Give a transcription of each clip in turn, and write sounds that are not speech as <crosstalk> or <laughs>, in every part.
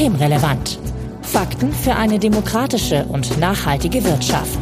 Systemrelevant. Fakten für eine demokratische und nachhaltige Wirtschaft.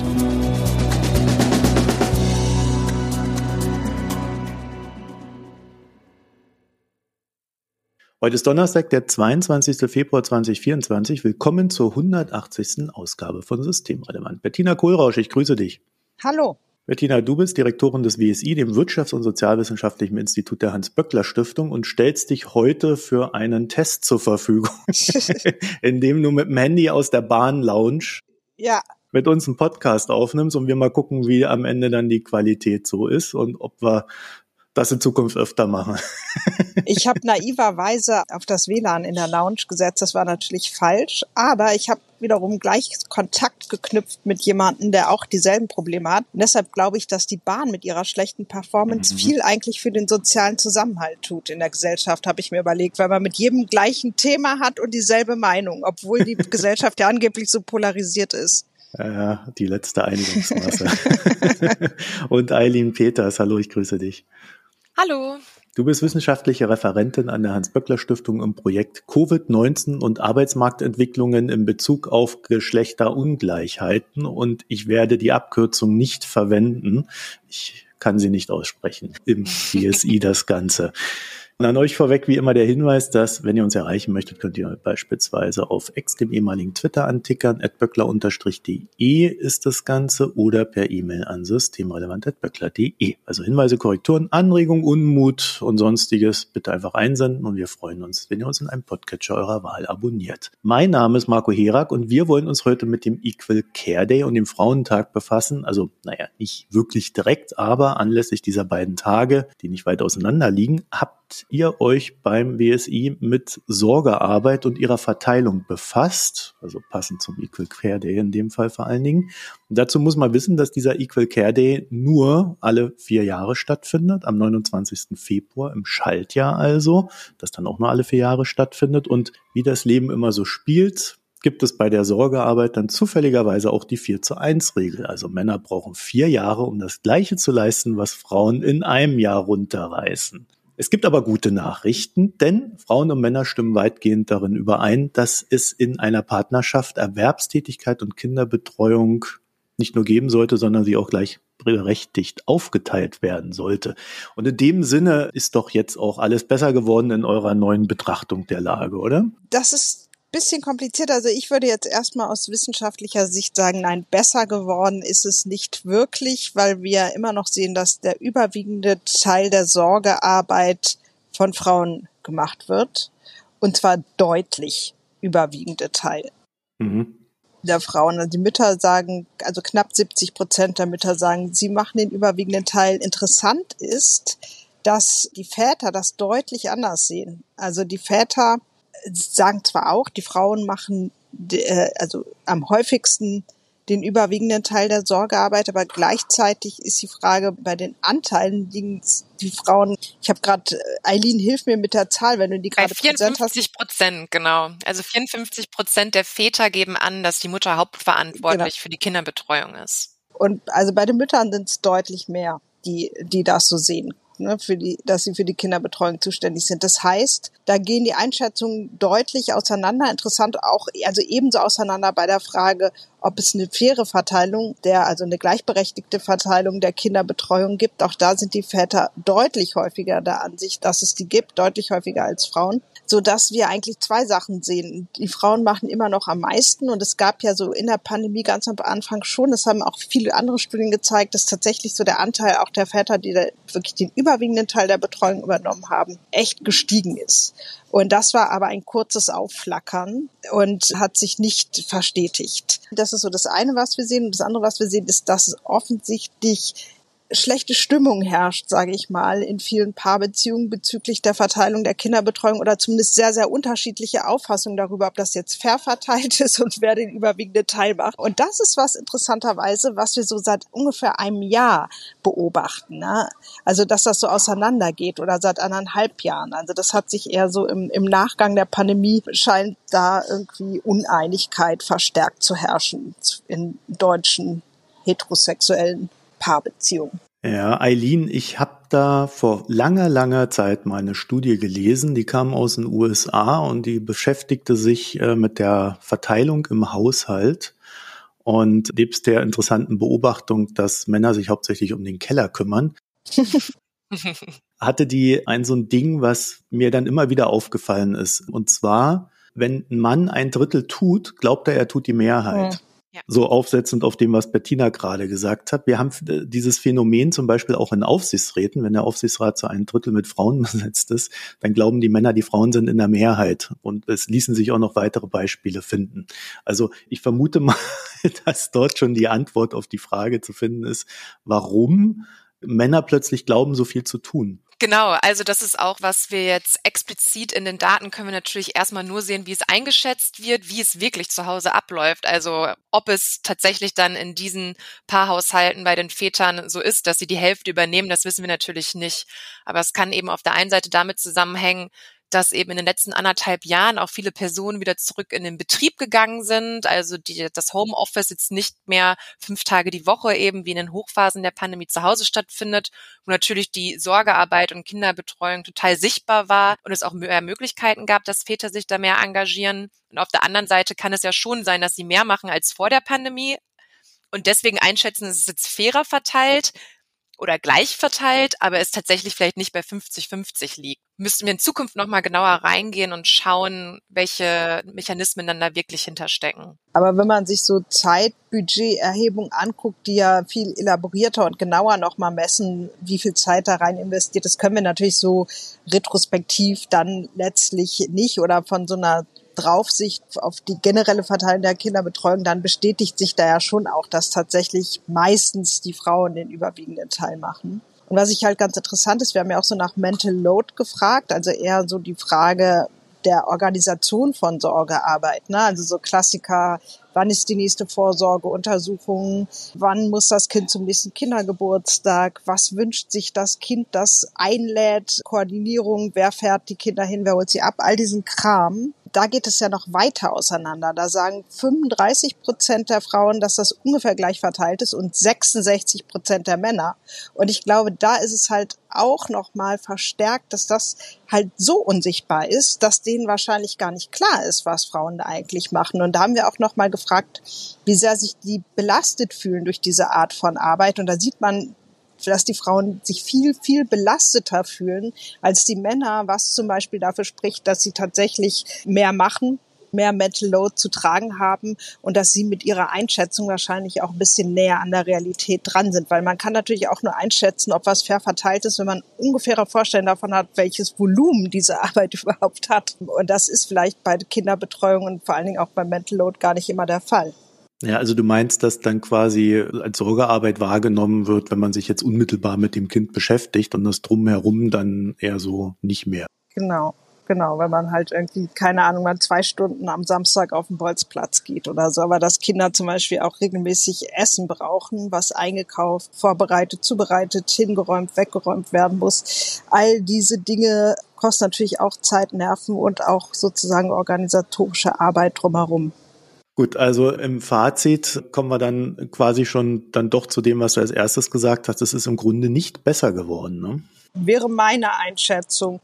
Heute ist Donnerstag, der 22. Februar 2024. Willkommen zur 180. Ausgabe von Systemrelevant. Bettina Kohlrausch, ich grüße dich. Hallo. Bettina, du bist Direktorin des WSI, dem Wirtschafts- und Sozialwissenschaftlichen Institut der Hans-Böckler-Stiftung und stellst dich heute für einen Test zur Verfügung, <laughs> in dem du mit dem Handy aus der Bahn-Lounge ja. mit uns einen Podcast aufnimmst und wir mal gucken, wie am Ende dann die Qualität so ist und ob wir das in Zukunft öfter machen. <laughs> ich habe naiverweise auf das WLAN in der Lounge gesetzt. Das war natürlich falsch, aber ich habe wiederum gleich Kontakt geknüpft mit jemandem, der auch dieselben Probleme hat. Und deshalb glaube ich, dass die Bahn mit ihrer schlechten Performance mhm. viel eigentlich für den sozialen Zusammenhalt tut in der Gesellschaft, habe ich mir überlegt, weil man mit jedem gleichen Thema hat und dieselbe Meinung, obwohl die <laughs> Gesellschaft ja angeblich so polarisiert ist. Ja, die letzte Einigungsmasse. <laughs> und Eileen Peters, hallo, ich grüße dich. Hallo. Du bist wissenschaftliche Referentin an der Hans-Böckler-Stiftung im Projekt Covid-19 und Arbeitsmarktentwicklungen in Bezug auf Geschlechterungleichheiten und ich werde die Abkürzung nicht verwenden. Ich kann sie nicht aussprechen. Im <laughs> BSI das Ganze. Und an euch vorweg wie immer der Hinweis, dass, wenn ihr uns erreichen möchtet, könnt ihr beispielsweise auf ex, dem ehemaligen Twitter antickern, böckler-de ist das Ganze oder per E-Mail an systemrelevant.böckler.de. Also Hinweise, Korrekturen, Anregungen, Unmut und sonstiges bitte einfach einsenden und wir freuen uns, wenn ihr uns in einem Podcatcher eurer Wahl abonniert. Mein Name ist Marco Herak und wir wollen uns heute mit dem Equal Care Day und dem Frauentag befassen. Also, naja, nicht wirklich direkt, aber anlässlich dieser beiden Tage, die nicht weit auseinander liegen, habt ihr euch beim BSI mit Sorgearbeit und ihrer Verteilung befasst, also passend zum Equal Care Day in dem Fall vor allen Dingen. Und dazu muss man wissen, dass dieser Equal Care Day nur alle vier Jahre stattfindet, am 29. Februar im Schaltjahr also, das dann auch nur alle vier Jahre stattfindet. Und wie das Leben immer so spielt, gibt es bei der Sorgearbeit dann zufälligerweise auch die 4 zu 1 Regel. Also Männer brauchen vier Jahre, um das Gleiche zu leisten, was Frauen in einem Jahr runterreißen. Es gibt aber gute Nachrichten, denn Frauen und Männer stimmen weitgehend darin überein, dass es in einer Partnerschaft Erwerbstätigkeit und Kinderbetreuung nicht nur geben sollte, sondern sie auch gleich berechtigt aufgeteilt werden sollte. Und in dem Sinne ist doch jetzt auch alles besser geworden in eurer neuen Betrachtung der Lage, oder? Das ist bisschen kompliziert. Also ich würde jetzt erstmal aus wissenschaftlicher Sicht sagen, nein, besser geworden ist es nicht wirklich, weil wir immer noch sehen, dass der überwiegende Teil der Sorgearbeit von Frauen gemacht wird. Und zwar deutlich überwiegende Teil. Mhm. Der Frauen. Also die Mütter sagen, also knapp 70 Prozent der Mütter sagen, sie machen den überwiegenden Teil. Interessant ist, dass die Väter das deutlich anders sehen. Also die Väter sagen zwar auch, die Frauen machen äh, also am häufigsten den überwiegenden Teil der Sorgearbeit, aber gleichzeitig ist die Frage bei den Anteilen liegen die Frauen. Ich habe gerade äh, Eileen, hilf mir mit der Zahl, wenn du die gerade präsent hast. 54 Prozent, genau. Also 54 Prozent der Väter geben an, dass die Mutter hauptverantwortlich genau. für die Kinderbetreuung ist. Und also bei den Müttern sind es deutlich mehr, die die das so sehen ne, für die, dass sie für die Kinderbetreuung zuständig sind. Das heißt, da gehen die Einschätzungen deutlich auseinander. Interessant auch, also ebenso auseinander bei der Frage, ob es eine faire Verteilung der, also eine gleichberechtigte Verteilung der Kinderbetreuung gibt. Auch da sind die Väter deutlich häufiger der Ansicht, dass es die gibt, deutlich häufiger als Frauen so dass wir eigentlich zwei Sachen sehen. Die Frauen machen immer noch am meisten und es gab ja so in der Pandemie ganz am Anfang schon, das haben auch viele andere Studien gezeigt, dass tatsächlich so der Anteil auch der Väter, die wirklich den überwiegenden Teil der Betreuung übernommen haben, echt gestiegen ist. Und das war aber ein kurzes Aufflackern und hat sich nicht verstetigt. Das ist so das eine, was wir sehen. Und das andere, was wir sehen, ist, dass offensichtlich schlechte Stimmung herrscht, sage ich mal, in vielen Paarbeziehungen bezüglich der Verteilung der Kinderbetreuung oder zumindest sehr, sehr unterschiedliche Auffassungen darüber, ob das jetzt fair verteilt <laughs> ist und wer den überwiegenden Teil macht. Und das ist was interessanterweise, was wir so seit ungefähr einem Jahr beobachten. Ne? Also, dass das so auseinandergeht oder seit anderthalb Jahren. Also, das hat sich eher so im, im Nachgang der Pandemie scheint da irgendwie Uneinigkeit verstärkt zu herrschen in deutschen heterosexuellen Paarbeziehung. Ja, Eileen, ich habe da vor langer, langer Zeit mal eine Studie gelesen, die kam aus den USA und die beschäftigte sich äh, mit der Verteilung im Haushalt. Und nebst der interessanten Beobachtung, dass Männer sich hauptsächlich um den Keller kümmern, <laughs> hatte die ein so ein Ding, was mir dann immer wieder aufgefallen ist. Und zwar, wenn ein Mann ein Drittel tut, glaubt er, er tut die Mehrheit. Ja. Ja. So aufsetzend auf dem, was Bettina gerade gesagt hat. Wir haben äh, dieses Phänomen zum Beispiel auch in Aufsichtsräten. Wenn der Aufsichtsrat zu einem Drittel mit Frauen <laughs> besetzt ist, dann glauben die Männer, die Frauen sind in der Mehrheit. Und es ließen sich auch noch weitere Beispiele finden. Also ich vermute mal, <laughs> dass dort schon die Antwort auf die Frage zu finden ist, warum Männer plötzlich glauben, so viel zu tun. Genau, also das ist auch, was wir jetzt explizit in den Daten können wir natürlich erstmal nur sehen, wie es eingeschätzt wird, wie es wirklich zu Hause abläuft. Also ob es tatsächlich dann in diesen Paarhaushalten bei den Vätern so ist, dass sie die Hälfte übernehmen, das wissen wir natürlich nicht. Aber es kann eben auf der einen Seite damit zusammenhängen, dass eben in den letzten anderthalb Jahren auch viele Personen wieder zurück in den Betrieb gegangen sind. Also die, das Homeoffice jetzt nicht mehr fünf Tage die Woche eben wie in den Hochphasen der Pandemie zu Hause stattfindet, wo natürlich die Sorgearbeit und Kinderbetreuung total sichtbar war und es auch mehr Möglichkeiten gab, dass Väter sich da mehr engagieren. Und auf der anderen Seite kann es ja schon sein, dass sie mehr machen als vor der Pandemie und deswegen einschätzen, es ist jetzt fairer verteilt oder gleich verteilt, aber es tatsächlich vielleicht nicht bei 50-50 liegt. Müssten wir in Zukunft nochmal genauer reingehen und schauen, welche Mechanismen dann da wirklich hinterstecken. Aber wenn man sich so Zeitbudgeterhebung anguckt, die ja viel elaborierter und genauer nochmal messen, wie viel Zeit da rein investiert, das können wir natürlich so retrospektiv dann letztlich nicht oder von so einer Draufsicht auf die generelle Verteilung der Kinderbetreuung, dann bestätigt sich da ja schon auch, dass tatsächlich meistens die Frauen den überwiegenden Teil machen. Und was ich halt ganz interessant ist, wir haben ja auch so nach Mental Load gefragt, also eher so die Frage der Organisation von Sorgearbeit, ne? also so Klassiker, wann ist die nächste Vorsorgeuntersuchung, wann muss das Kind zum nächsten Kindergeburtstag, was wünscht sich das Kind, das einlädt, Koordinierung, wer fährt die Kinder hin, wer holt sie ab, all diesen Kram da geht es ja noch weiter auseinander. Da sagen 35 Prozent der Frauen, dass das ungefähr gleich verteilt ist und 66 Prozent der Männer. Und ich glaube, da ist es halt auch noch mal verstärkt, dass das halt so unsichtbar ist, dass denen wahrscheinlich gar nicht klar ist, was Frauen da eigentlich machen. Und da haben wir auch noch mal gefragt, wie sehr sich die belastet fühlen durch diese Art von Arbeit. Und da sieht man dass die Frauen sich viel, viel belasteter fühlen als die Männer, was zum Beispiel dafür spricht, dass sie tatsächlich mehr machen mehr Mental Load zu tragen haben und dass sie mit ihrer Einschätzung wahrscheinlich auch ein bisschen näher an der Realität dran sind, weil man kann natürlich auch nur einschätzen, ob was fair verteilt ist, wenn man ungefähre Vorstellungen davon hat, welches Volumen diese <laughs> Arbeit überhaupt hat. Und das ist vielleicht bei Kinderbetreuung und vor allen Dingen auch beim Mental Load gar nicht immer der Fall. Ja, also du meinst, dass dann quasi als Sorgearbeit wahrgenommen wird, wenn man sich jetzt unmittelbar mit dem Kind beschäftigt und das drumherum dann eher so nicht mehr. Genau, genau, wenn man halt irgendwie, keine Ahnung, mal zwei Stunden am Samstag auf den Bolzplatz geht oder so, aber dass Kinder zum Beispiel auch regelmäßig Essen brauchen, was eingekauft, vorbereitet, zubereitet, hingeräumt, weggeräumt werden muss. All diese Dinge kosten natürlich auch Zeit, Nerven und auch sozusagen organisatorische Arbeit drumherum. Gut, also im Fazit kommen wir dann quasi schon dann doch zu dem, was du als erstes gesagt hast. Es ist im Grunde nicht besser geworden. Ne? Wäre meine Einschätzung.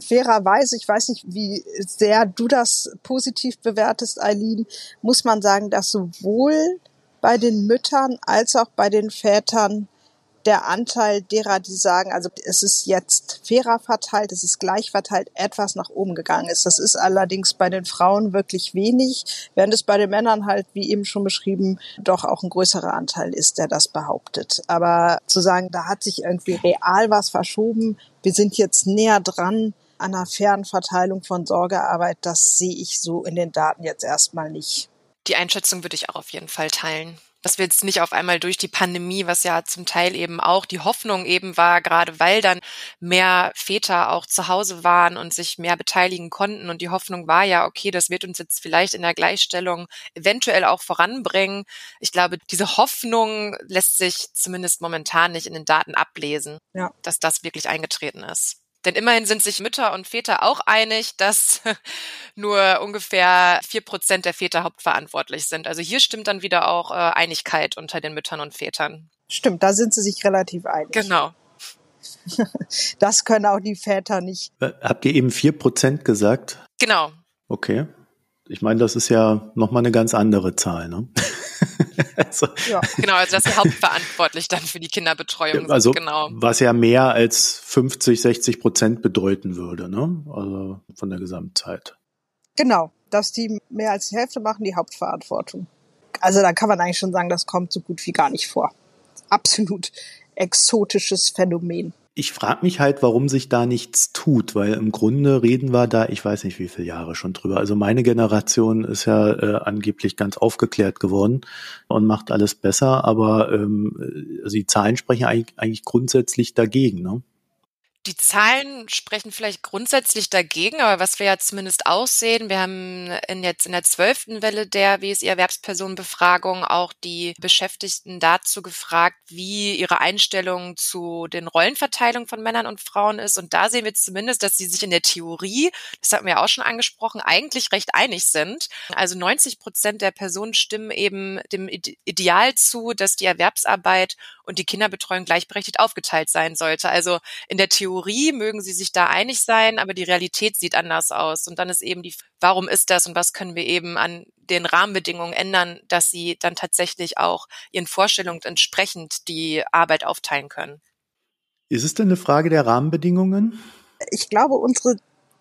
Fairerweise, ich weiß nicht, wie sehr du das positiv bewertest, Eileen, muss man sagen, dass sowohl bei den Müttern als auch bei den Vätern der Anteil derer, die sagen, also es ist jetzt fairer verteilt, es ist gleich verteilt, etwas nach oben gegangen ist. Das ist allerdings bei den Frauen wirklich wenig, während es bei den Männern halt, wie eben schon beschrieben, doch auch ein größerer Anteil ist, der das behauptet. Aber zu sagen, da hat sich irgendwie real was verschoben, wir sind jetzt näher dran an einer fairen Verteilung von Sorgearbeit, das sehe ich so in den Daten jetzt erstmal nicht. Die Einschätzung würde ich auch auf jeden Fall teilen dass wir jetzt nicht auf einmal durch die Pandemie, was ja zum Teil eben auch die Hoffnung eben war, gerade weil dann mehr Väter auch zu Hause waren und sich mehr beteiligen konnten. Und die Hoffnung war ja, okay, das wird uns jetzt vielleicht in der Gleichstellung eventuell auch voranbringen. Ich glaube, diese Hoffnung lässt sich zumindest momentan nicht in den Daten ablesen, ja. dass das wirklich eingetreten ist. Denn immerhin sind sich Mütter und Väter auch einig, dass <laughs> nur ungefähr vier Prozent der Väter hauptverantwortlich sind. Also hier stimmt dann wieder auch äh, Einigkeit unter den Müttern und Vätern. Stimmt, da sind sie sich relativ einig. Genau. <laughs> Das können auch die Väter nicht. Äh, habt ihr eben vier Prozent gesagt? Genau. Okay. Ich meine, das ist ja nochmal eine ganz andere Zahl, ne? <laughs> <laughs> also, ja. Genau, also das ist hauptverantwortlich dann für die Kinderbetreuung. Also genau. was ja mehr als 50, 60 Prozent bedeuten würde, ne? Also von der Gesamtzeit. Genau, dass die mehr als die Hälfte machen, die Hauptverantwortung. Also da kann man eigentlich schon sagen, das kommt so gut wie gar nicht vor. Absolut exotisches Phänomen ich frage mich halt, warum sich da nichts tut, weil im Grunde reden wir da, ich weiß nicht wie viele Jahre schon drüber. Also meine Generation ist ja äh, angeblich ganz aufgeklärt geworden und macht alles besser, aber ähm, also die Zahlen sprechen eigentlich, eigentlich grundsätzlich dagegen. Ne? Die Zahlen sprechen vielleicht grundsätzlich dagegen, aber was wir ja zumindest aussehen, wir haben in jetzt in der zwölften Welle der WSI-Erwerbspersonenbefragung auch die Beschäftigten dazu gefragt, wie ihre Einstellung zu den Rollenverteilungen von Männern und Frauen ist. Und da sehen wir zumindest, dass sie sich in der Theorie, das hatten wir auch schon angesprochen, eigentlich recht einig sind. Also 90 Prozent der Personen stimmen eben dem Ideal zu, dass die Erwerbsarbeit und die Kinderbetreuung gleichberechtigt aufgeteilt sein sollte. Also in der Theorie mögen sie sich da einig sein, aber die Realität sieht anders aus. Und dann ist eben die, warum ist das und was können wir eben an den Rahmenbedingungen ändern, dass sie dann tatsächlich auch ihren Vorstellungen entsprechend die Arbeit aufteilen können. Ist es denn eine Frage der Rahmenbedingungen? Ich glaube, unsere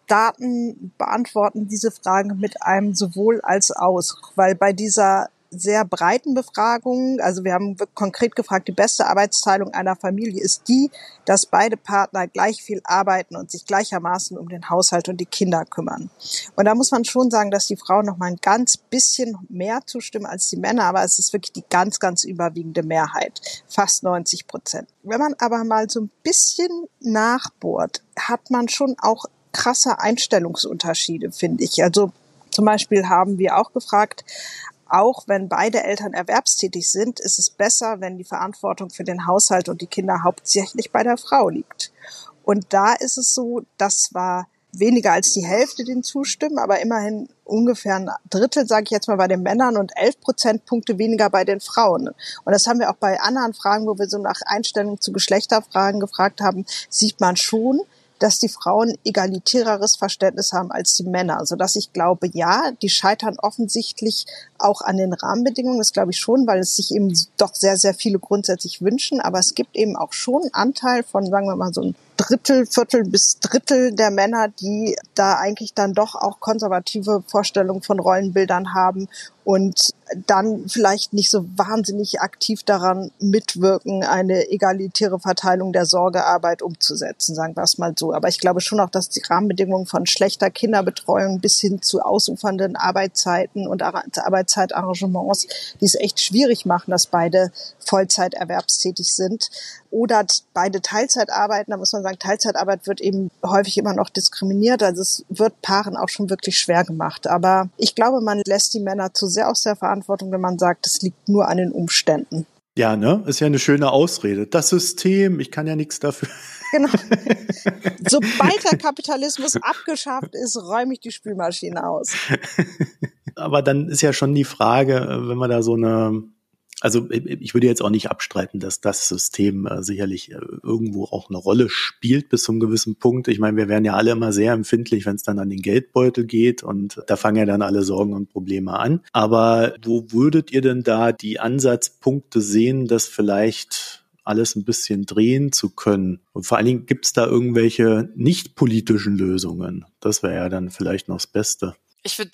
Daten beantworten diese Frage mit einem sowohl als aus, weil bei dieser sehr breiten Befragungen. Also wir haben konkret gefragt, die beste Arbeitsteilung einer Familie ist die, dass beide Partner gleich viel arbeiten und sich gleichermaßen um den Haushalt und die Kinder kümmern. Und da muss man schon sagen, dass die Frauen noch mal ein ganz bisschen mehr zustimmen als die Männer, aber es ist wirklich die ganz, ganz überwiegende Mehrheit, fast 90 Prozent. Wenn man aber mal so ein bisschen nachbohrt, hat man schon auch krasse Einstellungsunterschiede, finde ich. Also zum Beispiel haben wir auch gefragt, auch wenn beide Eltern erwerbstätig sind, ist es besser, wenn die Verantwortung für den Haushalt und die Kinder hauptsächlich bei der Frau liegt. Und da ist es so, das war weniger als die Hälfte den zustimmen, aber immerhin ungefähr ein Drittel, sage ich jetzt mal, bei den Männern und elf Prozentpunkte weniger bei den Frauen. Und das haben wir auch bei anderen Fragen, wo wir so nach Einstellung zu Geschlechterfragen gefragt haben, sieht man schon, dass die Frauen egalitäreres Verständnis haben als die Männer, so dass ich glaube, ja, die scheitern offensichtlich auch an den Rahmenbedingungen. Das glaube ich schon, weil es sich eben doch sehr, sehr viele grundsätzlich wünschen. Aber es gibt eben auch schon einen Anteil von, sagen wir mal, so ein Drittel, Viertel bis Drittel der Männer, die da eigentlich dann doch auch konservative Vorstellungen von Rollenbildern haben und dann vielleicht nicht so wahnsinnig aktiv daran mitwirken, eine egalitäre Verteilung der Sorgearbeit umzusetzen, sagen wir es mal so. Aber ich glaube schon auch, dass die Rahmenbedingungen von schlechter Kinderbetreuung bis hin zu ausufernden Arbeitszeiten und Arbeitszeitarrangements, die es echt schwierig machen, dass beide Vollzeit erwerbstätig sind oder beide Teilzeit arbeiten. Da muss man sagen, Teilzeitarbeit wird eben häufig immer noch diskriminiert. Also es wird Paaren auch schon wirklich schwer gemacht. Aber ich glaube, man lässt die Männer zu sehr aus der Verantwortung, wenn man sagt, es liegt nur an den Umständen. Ja, ne? Ist ja eine schöne Ausrede. Das System, ich kann ja nichts dafür. Genau. <laughs> Sobald der Kapitalismus abgeschafft ist, räume ich die Spülmaschine aus. Aber dann ist ja schon die Frage, wenn man da so eine also ich würde jetzt auch nicht abstreiten, dass das System äh, sicherlich äh, irgendwo auch eine Rolle spielt bis zu einem gewissen Punkt. Ich meine, wir werden ja alle immer sehr empfindlich, wenn es dann an den Geldbeutel geht und da fangen ja dann alle Sorgen und Probleme an. Aber wo würdet ihr denn da die Ansatzpunkte sehen, dass vielleicht alles ein bisschen drehen zu können? Und vor allen Dingen gibt es da irgendwelche nicht politischen Lösungen? Das wäre ja dann vielleicht noch das Beste. Ich würde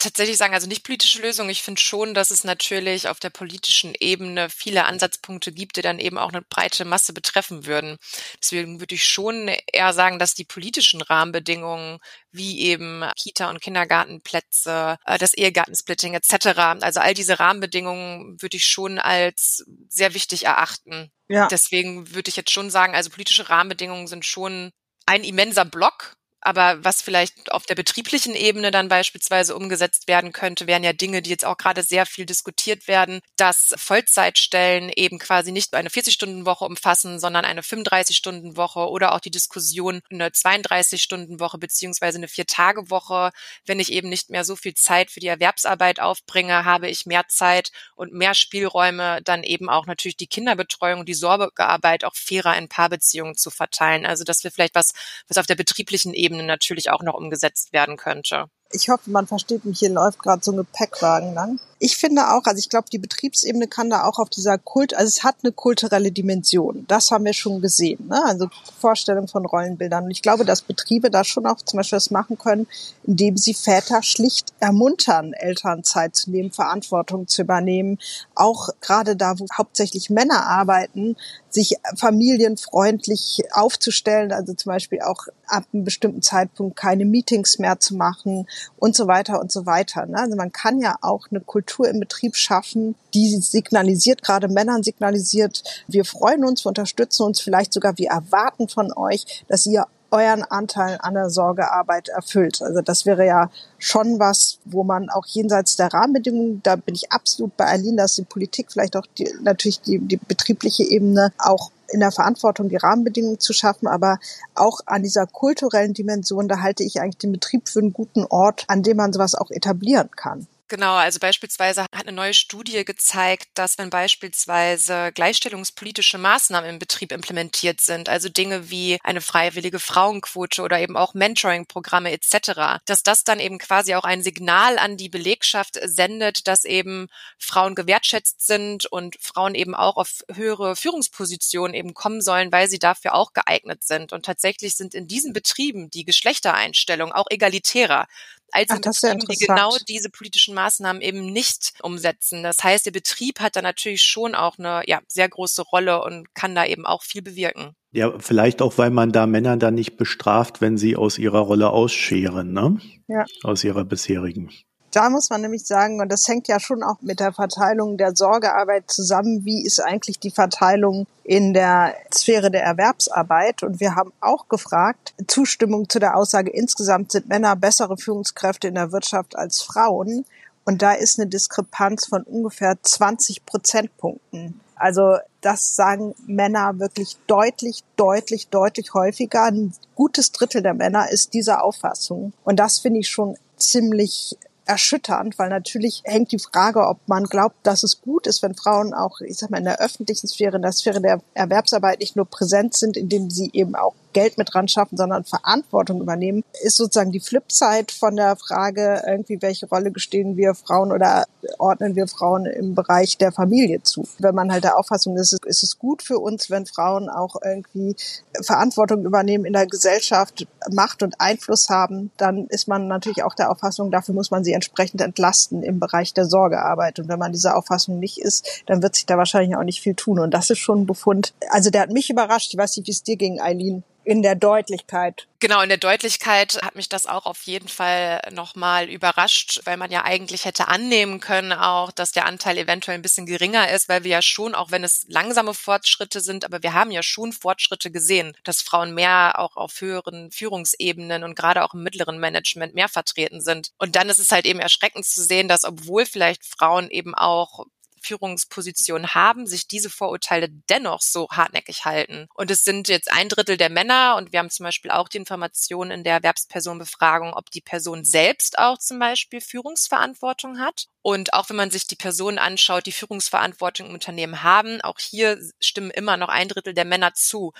tatsächlich sagen, also nicht politische Lösung. Ich finde schon, dass es natürlich auf der politischen Ebene viele Ansatzpunkte gibt, die dann eben auch eine breite Masse betreffen würden. Deswegen würde ich schon eher sagen, dass die politischen Rahmenbedingungen wie eben Kita- und Kindergartenplätze, äh, das Ehegattensplitting etc., also all diese Rahmenbedingungen würde ich schon als sehr wichtig erachten. Ja. Deswegen würde ich jetzt schon sagen, also politische Rahmenbedingungen sind schon ein immenser Block Aber was vielleicht auf der betrieblichen Ebene dann beispielsweise umgesetzt werden könnte, wären ja Dinge, die jetzt auch gerade sehr viel diskutiert werden, dass Vollzeitstellen eben quasi nicht eine 40-Stunden-Woche umfassen, sondern eine 35-Stunden-Woche oder auch die Diskussion eine 32-Stunden-Woche beziehungsweise eine Vier-Tage-Woche. Wenn ich eben nicht mehr so viel Zeit für die Erwerbsarbeit aufbringe, habe ich mehr Zeit und mehr Spielräume, dann eben auch natürlich die Kinderbetreuung die Sorgearbeit auch fairer in Paarbeziehungen zu verteilen. Also das wäre vielleicht was, was auf der betrieblichen Ebene natürlich auch noch umgesetzt werden könnte. Ich hoffe, man versteht mich. Hier läuft gerade so ein Gepäckwagen lang. Ich finde auch, also ich glaube, die Betriebsebene kann da auch auf dieser Kult, also es hat eine kulturelle Dimension. Das haben wir schon gesehen. Ne? Also Vorstellung von Rollenbildern. Und ich glaube, dass Betriebe da schon auch zum Beispiel das machen können, indem sie Väter schlicht ermuntern, Elternzeit zu nehmen, Verantwortung zu übernehmen. Auch gerade da, wo hauptsächlich Männer arbeiten, sich familienfreundlich aufzustellen, also zum Beispiel auch ab einem bestimmten Zeitpunkt keine Meetings mehr zu machen und so weiter und so weiter. Ne? Also man kann ja auch eine Kultur im Betrieb schaffen, die signalisiert, gerade Männern signalisiert, wir freuen uns, wir unterstützen uns, vielleicht sogar wir erwarten von euch, dass ihr euren Anteil an der Sorgearbeit erfüllt. Also das wäre ja schon was, wo man auch jenseits der Rahmenbedingungen, da bin ich absolut bei Aline, dass die Politik vielleicht auch die, natürlich die, die betriebliche Ebene auch in der Verantwortung, die Rahmenbedingungen zu schaffen, aber auch an dieser kulturellen Dimension, da halte ich eigentlich den Betrieb für einen guten Ort, an dem man sowas auch etablieren kann. Genau, also beispielsweise hat eine neue Studie gezeigt, dass wenn beispielsweise gleichstellungspolitische Maßnahmen im Betrieb implementiert sind, also Dinge wie eine freiwillige Frauenquote oder eben auch Mentoring-Programme etc., dass das dann eben quasi auch ein Signal an die Belegschaft sendet, dass eben Frauen gewertschätzt sind und Frauen eben auch auf höhere Führungspositionen eben kommen sollen, weil sie dafür auch geeignet sind. Und tatsächlich sind in diesen Betrieben die Geschlechtereinstellungen auch egalitärer als Ach, Betrieben, die genau diese politischen Maßnahmen eben nicht umsetzen. Das heißt, der Betrieb hat da natürlich schon auch eine ja, sehr große Rolle und kann da eben auch viel bewirken. Ja, vielleicht auch, weil man da Männer dann nicht bestraft, wenn sie aus ihrer Rolle ausscheren, ne? Ja. Aus ihrer bisherigen. Da muss man nämlich sagen, und das hängt ja schon auch mit der Verteilung der Sorgearbeit zusammen, wie ist eigentlich die Verteilung in der Sphäre der Erwerbsarbeit? Und wir haben auch gefragt, Zustimmung zu der Aussage, insgesamt sind Männer bessere Führungskräfte in der Wirtschaft als Frauen. Und da ist eine Diskrepanz von ungefähr 20 Prozentpunkten. Also das sagen Männer wirklich deutlich, deutlich, deutlich häufiger. Ein gutes Drittel der Männer ist dieser Auffassung. Und das finde ich schon ziemlich erschütternd, weil natürlich hängt die Frage, ob man glaubt, dass es gut ist, wenn Frauen auch, ich sag mal, in der öffentlichen Sphäre, in der Sphäre der Erwerbsarbeit nicht nur präsent sind, indem sie eben auch Geld mit dran schaffen, sondern Verantwortung übernehmen, ist sozusagen die Flipside von der Frage, irgendwie, welche Rolle gestehen wir Frauen oder ordnen wir Frauen im Bereich der Familie zu. Wenn man halt der Auffassung ist, ist es gut für uns, wenn Frauen auch irgendwie Verantwortung übernehmen in der Gesellschaft, Macht und Einfluss haben, dann ist man natürlich auch der Auffassung, dafür muss man sie entsprechend entlasten im Bereich der Sorgearbeit. Und wenn man dieser Auffassung nicht ist, dann wird sich da wahrscheinlich auch nicht viel tun. Und das ist schon ein Befund. Also der hat mich überrascht. Ich weiß nicht, wie es dir ging, Eileen in der Deutlichkeit. Genau, in der Deutlichkeit hat mich das auch auf jeden Fall nochmal überrascht, weil man ja eigentlich hätte annehmen können auch, dass der Anteil eventuell ein bisschen geringer ist, weil wir ja schon, auch wenn es langsame Fortschritte sind, aber wir haben ja schon Fortschritte gesehen, dass Frauen mehr auch auf höheren Führungsebenen und gerade auch im mittleren Management mehr vertreten sind. Und dann ist es halt eben erschreckend zu sehen, dass obwohl vielleicht Frauen eben auch Führungsposition haben, sich diese Vorurteile dennoch so hartnäckig halten. Und es sind jetzt ein Drittel der Männer und wir haben zum Beispiel auch die Information in der Erwerbspersonenbefragung, ob die Person selbst auch zum Beispiel Führungsverantwortung hat. Und auch wenn man sich die Personen anschaut, die Führungsverantwortung im Unternehmen haben, auch hier stimmen immer noch ein Drittel der Männer zu,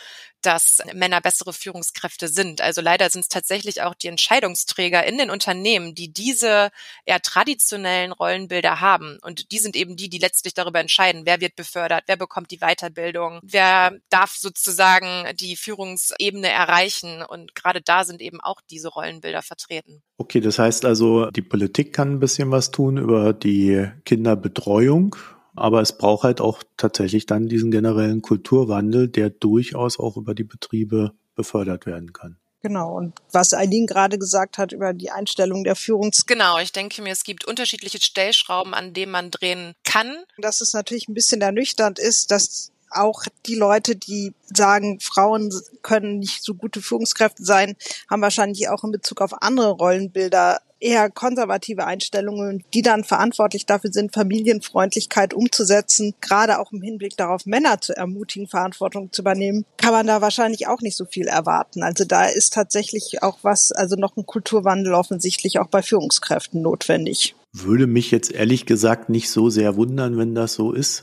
dass Männer bessere Führungskräfte sind. Also leider sind es tatsächlich auch die Entscheidungsträger in den Unternehmen, die diese eher traditionellen Rollenbilder haben. Und die sind eben die, die letztlich darüber entscheiden, wer wird befördert, wer bekommt die Weiterbildung, wer darf sozusagen die Führungsebene erreichen. Und gerade da sind eben auch diese Rollenbilder vertreten. Okay, das heißt also, die Politik kann ein bisschen was tun über die Kinderbetreuung, aber es braucht halt auch tatsächlich dann diesen generellen Kulturwandel, der durchaus auch über die Betriebe befördert werden kann. Genau. Und was Eileen gerade gesagt hat über die Einstellung der Führungs. Genau. Ich denke mir, es gibt unterschiedliche Stellschrauben, an denen man drehen kann. Dass es natürlich ein bisschen ernüchternd ist, dass auch die Leute, die sagen, Frauen können nicht so gute Führungskräfte sein, haben wahrscheinlich auch in Bezug auf andere Rollenbilder eher konservative Einstellungen, die dann verantwortlich dafür sind, Familienfreundlichkeit umzusetzen, gerade auch im Hinblick darauf, Männer zu ermutigen, Verantwortung zu übernehmen, kann man da wahrscheinlich auch nicht so viel erwarten. Also da ist tatsächlich auch was, also noch ein Kulturwandel offensichtlich auch bei Führungskräften notwendig. Würde mich jetzt ehrlich gesagt nicht so sehr wundern, wenn das so ist.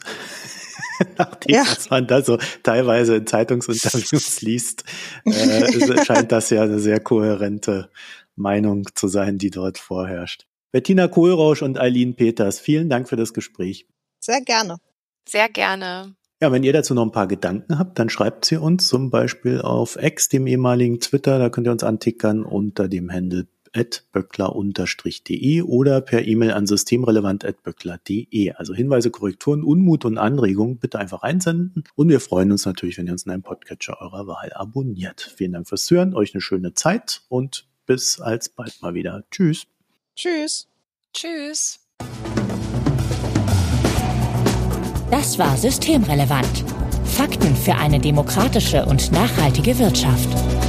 <laughs> Nachdem, ja. was man da so teilweise in Zeitungsinterviews liest, äh, scheint das ja eine sehr kohärente Meinung zu sein, die dort vorherrscht. Bettina Kohlrausch und Eileen Peters, vielen Dank für das Gespräch. Sehr gerne. Sehr gerne. Ja, wenn ihr dazu noch ein paar Gedanken habt, dann schreibt sie uns zum Beispiel auf X, dem ehemaligen Twitter, da könnt ihr uns antickern unter dem Handle böckler-de oder per E-Mail an systemrelevant.böckler.de. Also Hinweise, Korrekturen, Unmut und Anregungen bitte einfach einsenden. Und wir freuen uns natürlich, wenn ihr uns in einem Podcatcher eurer Wahl abonniert. Vielen Dank fürs Zuhören, euch eine schöne Zeit und bis alsbald mal wieder. Tschüss. Tschüss. Tschüss. Das war Systemrelevant. Fakten für eine demokratische und nachhaltige Wirtschaft.